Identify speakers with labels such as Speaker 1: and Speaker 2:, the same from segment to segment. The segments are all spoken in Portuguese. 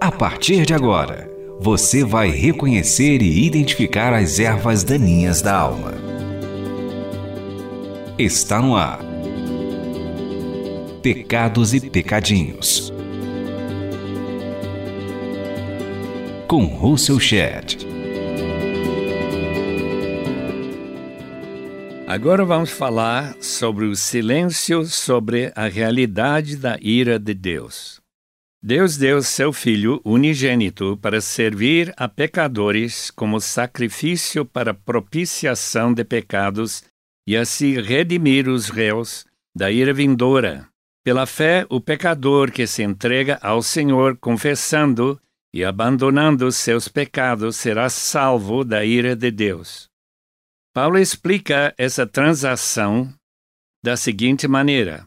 Speaker 1: A partir de agora, você vai reconhecer e identificar as ervas daninhas da alma. Está no ar. Pecados e Pecadinhos. Com Russell Shedd.
Speaker 2: Agora vamos falar sobre o silêncio sobre a realidade da ira de Deus. Deus deu seu Filho unigênito para servir a pecadores como sacrifício para propiciação de pecados e assim redimir os réus da ira vindoura. Pela fé, o pecador que se entrega ao Senhor confessando e abandonando seus pecados será salvo da ira de Deus. Paulo explica essa transação da seguinte maneira: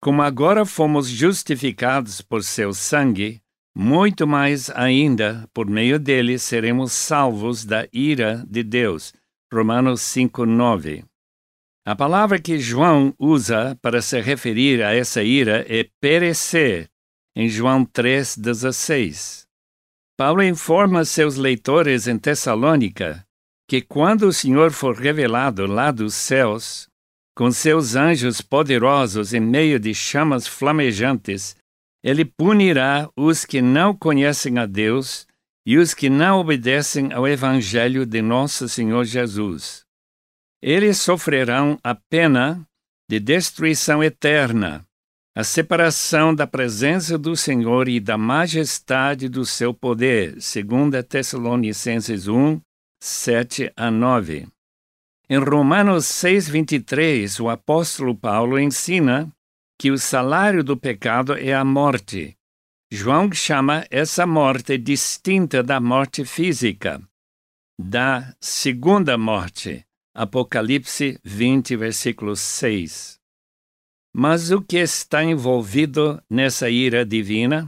Speaker 2: como agora fomos justificados por seu sangue, muito mais ainda, por meio dele, seremos salvos da ira de Deus. Romanos 5:9. A palavra que João usa para se referir a essa ira é perecer, em João 3:16. Paulo informa seus leitores em Tessalônica que quando o Senhor for revelado lá dos céus, com seus anjos poderosos em meio de chamas flamejantes, ele punirá os que não conhecem a Deus e os que não obedecem ao Evangelho de nosso Senhor Jesus. Eles sofrerão a pena de destruição eterna, a separação da presença do Senhor e da majestade do seu poder, segundo Tessalonicenses 1, 7 a 9. Em Romanos 6:23, o apóstolo Paulo ensina que o salário do pecado é a morte. João chama essa morte distinta da morte física, da segunda morte. Apocalipse 20, versículo 6. Mas o que está envolvido nessa ira divina?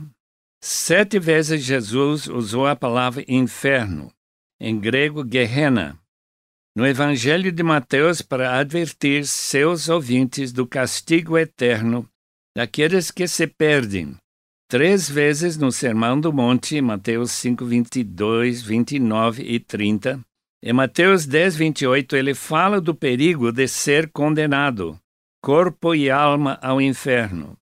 Speaker 2: Sete vezes Jesus usou a palavra inferno, em grego Gehenna, no Evangelho de Mateus para advertir seus ouvintes do castigo eterno daqueles que se perdem. Três vezes no Sermão do Monte, Mateus 5, 22, 29 e 30. Em Mateus 10, 28, ele fala do perigo de ser condenado, corpo e alma ao inferno.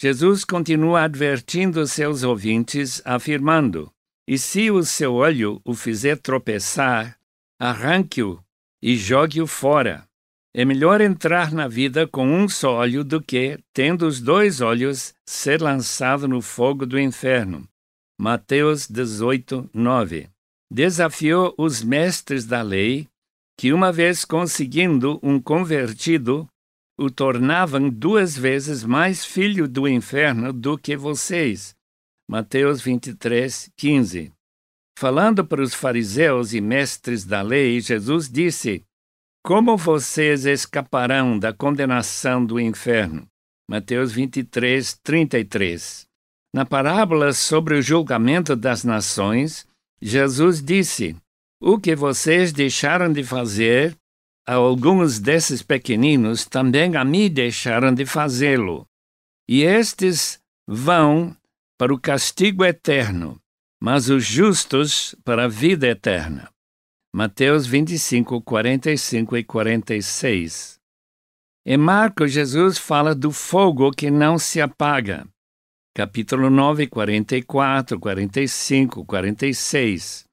Speaker 2: Jesus continua advertindo seus ouvintes, afirmando: E se o seu olho o fizer tropeçar, arranque-o e jogue-o fora. É melhor entrar na vida com um só olho do que, tendo os dois olhos, ser lançado no fogo do inferno. Mateus 18, 9. Desafiou os mestres da lei, que, uma vez conseguindo um convertido, o tornavam duas vezes mais filho do inferno do que vocês. Mateus 23, 15. Falando para os fariseus e mestres da lei, Jesus disse: Como vocês escaparão da condenação do inferno? Mateus 23, 33. Na parábola sobre o julgamento das nações, Jesus disse: O que vocês deixaram de fazer a alguns desses pequeninos, também a mim deixaram de fazê-lo. E estes vão para o castigo eterno mas os justos para a vida eterna. Mateus 25, 45 e 46. Em Marcos, Jesus fala do fogo que não se apaga. Capítulo 9, 44, 45, 46.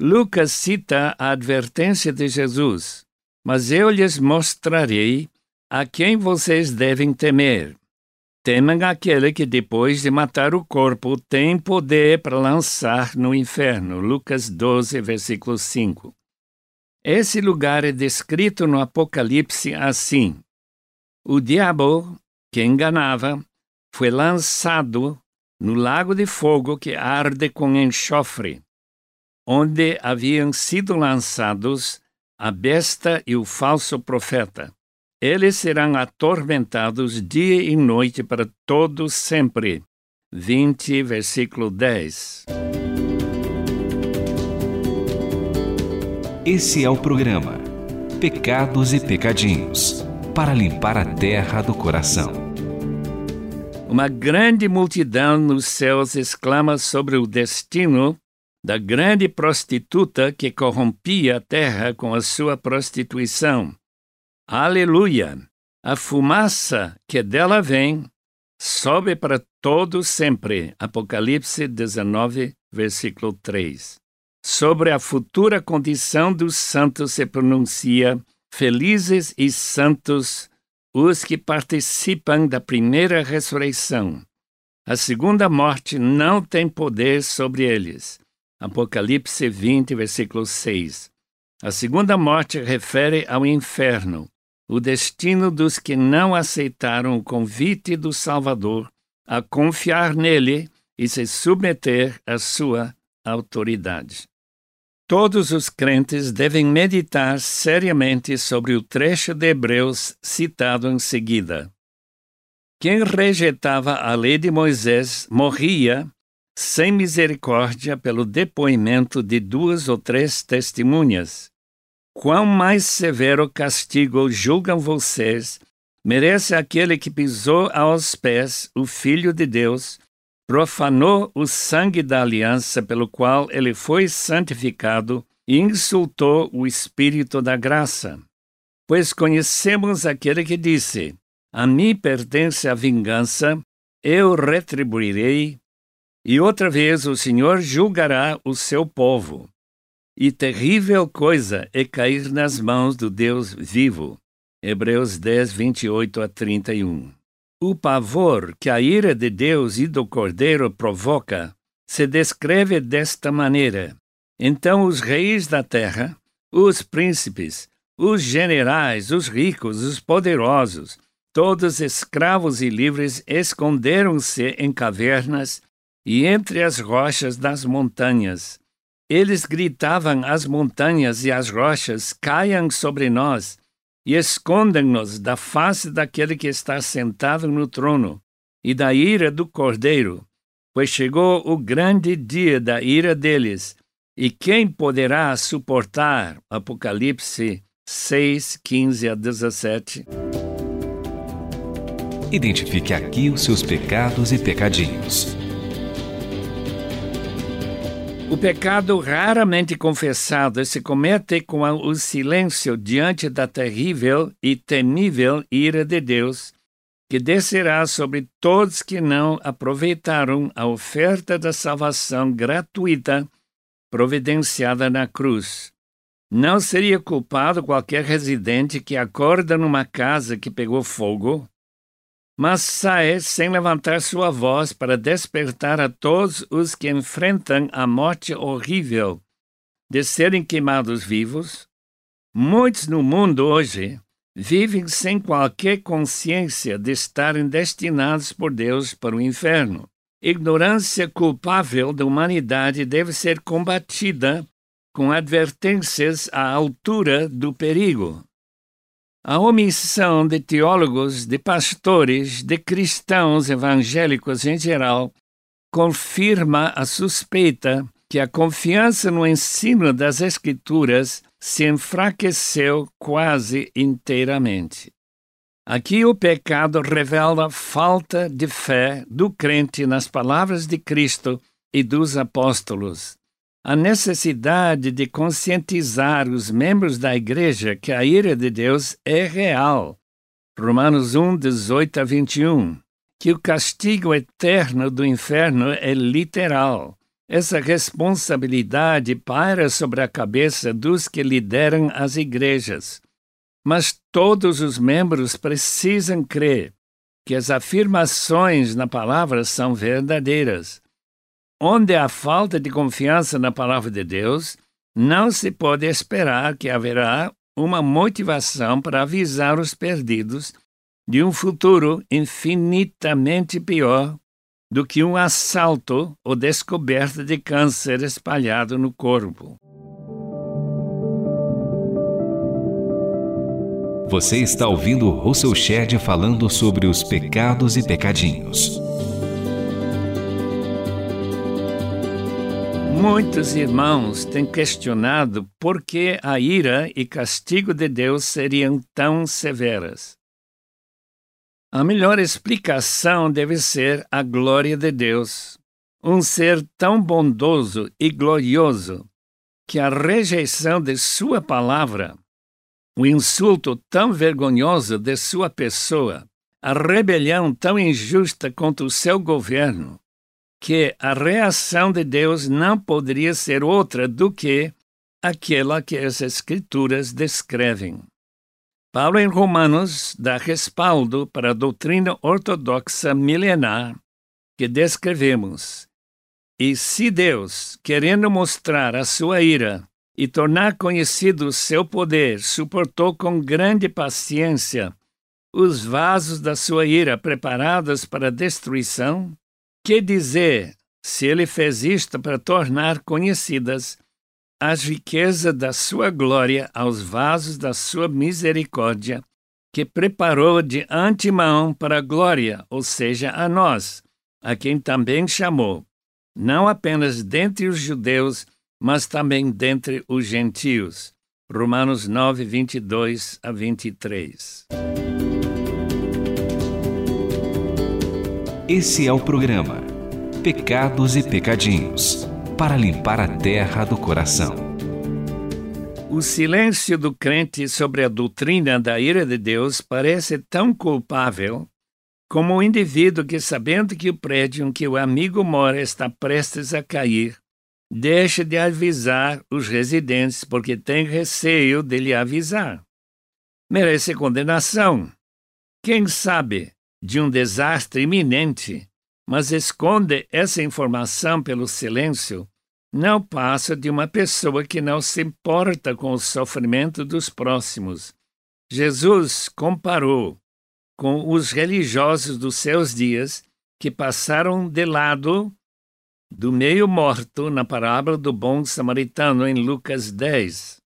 Speaker 2: Lucas cita a advertência de Jesus: Mas eu lhes mostrarei a quem vocês devem temer. Temem aquele que, depois de matar o corpo, tem poder para lançar no inferno. Lucas 12, versículo 5. Esse lugar é descrito no Apocalipse assim: O diabo, que enganava, foi lançado no lago de fogo que arde com enxofre, onde haviam sido lançados a besta e o falso profeta. Eles serão atormentados dia e noite para todo sempre. 20, versículo 10.
Speaker 1: Esse é o programa Pecados e Pecadinhos para limpar a terra do coração.
Speaker 2: Uma grande multidão nos céus exclama sobre o destino da grande prostituta que corrompia a terra com a sua prostituição. Aleluia! A fumaça que dela vem sobe para todo sempre. Apocalipse 19, versículo 3. Sobre a futura condição dos santos se pronuncia: Felizes e santos os que participam da primeira ressurreição. A segunda morte não tem poder sobre eles. Apocalipse 20, versículo 6. A segunda morte refere ao inferno, o destino dos que não aceitaram o convite do Salvador a confiar nele e se submeter à sua autoridade. Todos os crentes devem meditar seriamente sobre o trecho de Hebreus citado em seguida. Quem rejeitava a lei de Moisés morria sem misericórdia pelo depoimento de duas ou três testemunhas. Quão mais severo castigo julgam vocês merece aquele que pisou aos pés o Filho de Deus, profanou o sangue da aliança pelo qual ele foi santificado e insultou o Espírito da graça. Pois conhecemos aquele que disse: A mim pertence a vingança, eu retribuirei, e outra vez o Senhor julgará o seu povo. E terrível coisa é cair nas mãos do Deus vivo. Hebreus 10, 28 a 31. O pavor que a ira de Deus e do Cordeiro provoca se descreve desta maneira. Então os reis da terra, os príncipes, os generais, os ricos, os poderosos, todos escravos e livres esconderam-se em cavernas e entre as rochas das montanhas. Eles gritavam às montanhas e às rochas: caiam sobre nós e escondam-nos da face daquele que está sentado no trono e da ira do cordeiro, pois chegou o grande dia da ira deles. E quem poderá suportar? Apocalipse 6, 15 a 17.
Speaker 1: Identifique aqui os seus pecados e pecadinhos.
Speaker 2: O pecado raramente confessado se comete com o silêncio diante da terrível e temível ira de Deus, que descerá sobre todos que não aproveitaram a oferta da salvação gratuita providenciada na cruz. Não seria culpado qualquer residente que acorda numa casa que pegou fogo mas sai sem levantar sua voz para despertar a todos os que enfrentam a morte horrível de serem queimados vivos. Muitos no mundo hoje vivem sem qualquer consciência de estarem destinados por Deus para o inferno. Ignorância culpável da humanidade deve ser combatida com advertências à altura do perigo. A omissão de teólogos, de pastores, de cristãos evangélicos em geral confirma a suspeita que a confiança no ensino das Escrituras se enfraqueceu quase inteiramente. Aqui o pecado revela falta de fé do crente nas palavras de Cristo e dos apóstolos a necessidade de conscientizar os membros da igreja que a ira de Deus é real. Romanos 1, 18 a 21. Que o castigo eterno do inferno é literal. Essa responsabilidade paira sobre a cabeça dos que lideram as igrejas. Mas todos os membros precisam crer que as afirmações na palavra são verdadeiras Onde há falta de confiança na palavra de Deus, não se pode esperar que haverá uma motivação para avisar os perdidos de um futuro infinitamente pior do que um assalto ou descoberta de câncer espalhado no corpo.
Speaker 1: Você está ouvindo Russell Shedd falando sobre os pecados e pecadinhos.
Speaker 2: Muitos irmãos têm questionado por que a ira e castigo de Deus seriam tão severas. A melhor explicação deve ser a glória de Deus, um ser tão bondoso e glorioso que a rejeição de Sua palavra, o insulto tão vergonhoso de Sua pessoa, a rebelião tão injusta contra o seu governo, que a reação de Deus não poderia ser outra do que aquela que as Escrituras descrevem. Paulo, em Romanos, dá respaldo para a doutrina ortodoxa milenar que descrevemos. E se Deus, querendo mostrar a sua ira e tornar conhecido o seu poder, suportou com grande paciência os vasos da sua ira preparados para destruição, que dizer se ele fez isto para tornar conhecidas as riquezas da sua glória aos vasos da sua misericórdia, que preparou de antemão para a glória, ou seja, a nós, a quem também chamou, não apenas dentre os judeus, mas também dentre os gentios. Romanos 9, 22 a 23.
Speaker 1: Esse é o programa Pecados e Pecadinhos para limpar a terra do coração.
Speaker 2: O silêncio do crente sobre a doutrina da ira de Deus parece tão culpável como o indivíduo que, sabendo que o prédio em que o amigo mora está prestes a cair, deixa de avisar os residentes porque tem receio de lhe avisar. Merece condenação. Quem sabe de um desastre iminente mas esconde essa informação pelo silêncio, não passa de uma pessoa que não se importa com o sofrimento dos próximos. Jesus comparou com os religiosos dos seus dias que passaram de lado do meio morto na parábola do bom samaritano em Lucas 10.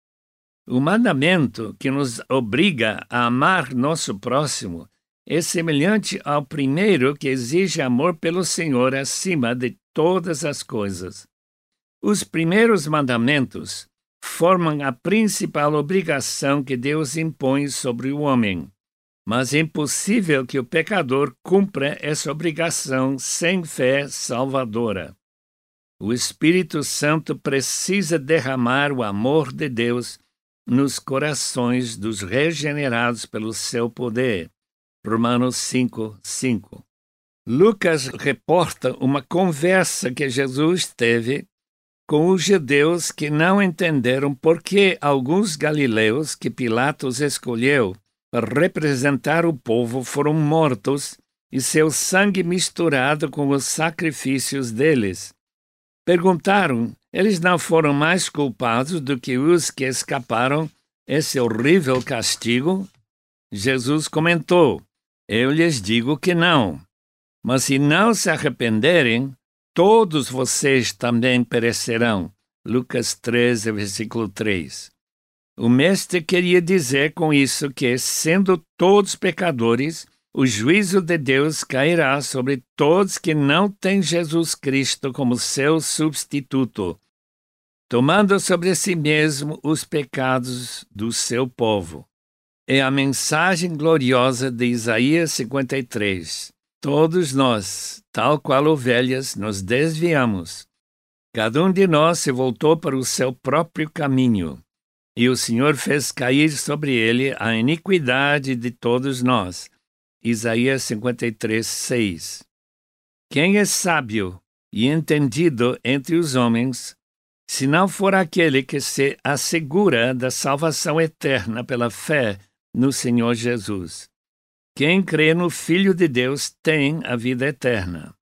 Speaker 2: O mandamento que nos obriga a amar nosso próximo é semelhante ao primeiro que exige amor pelo Senhor acima de todas as coisas. Os primeiros mandamentos formam a principal obrigação que Deus impõe sobre o homem, mas é impossível que o pecador cumpra essa obrigação sem fé salvadora. O Espírito Santo precisa derramar o amor de Deus nos corações dos regenerados pelo seu poder. Romanos 5, 5. Lucas reporta uma conversa que Jesus teve com os judeus que não entenderam por que alguns galileus que Pilatos escolheu para representar o povo foram mortos e seu sangue misturado com os sacrifícios deles. Perguntaram: eles não foram mais culpados do que os que escaparam esse horrível castigo? Jesus comentou: eu lhes digo que não. Mas se não se arrependerem, todos vocês também perecerão. Lucas 13, versículo 3. O mestre queria dizer com isso que, sendo todos pecadores, o juízo de Deus cairá sobre todos que não têm Jesus Cristo como seu substituto, tomando sobre si mesmo os pecados do seu povo é a mensagem gloriosa de Isaías 53. Todos nós, tal qual ovelhas, nos desviamos. Cada um de nós se voltou para o seu próprio caminho, e o Senhor fez cair sobre ele a iniquidade de todos nós. Isaías 53, 6. Quem é sábio e entendido entre os homens, se não for aquele que se assegura da salvação eterna pela fé no Senhor Jesus. Quem crê no Filho de Deus tem a vida eterna.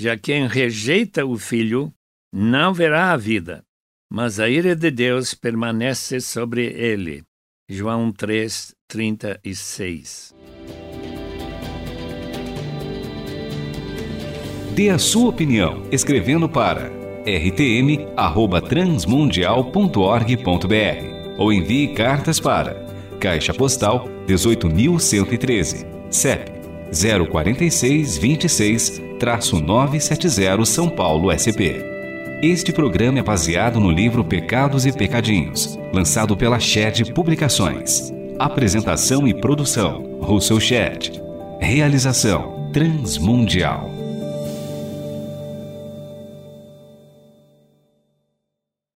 Speaker 2: Já quem rejeita o Filho não verá a vida, mas a ira de Deus permanece sobre ele. João 3, 36.
Speaker 1: Dê a sua opinião escrevendo para rtm@transmundial.org.br ou envie cartas para Caixa Postal 18.113, CEP 046 26-970 São Paulo SP. Este programa é baseado no livro Pecados e Pecadinhos, lançado pela Shed Publicações. Apresentação e produção: Russell Shed. Realização Transmundial.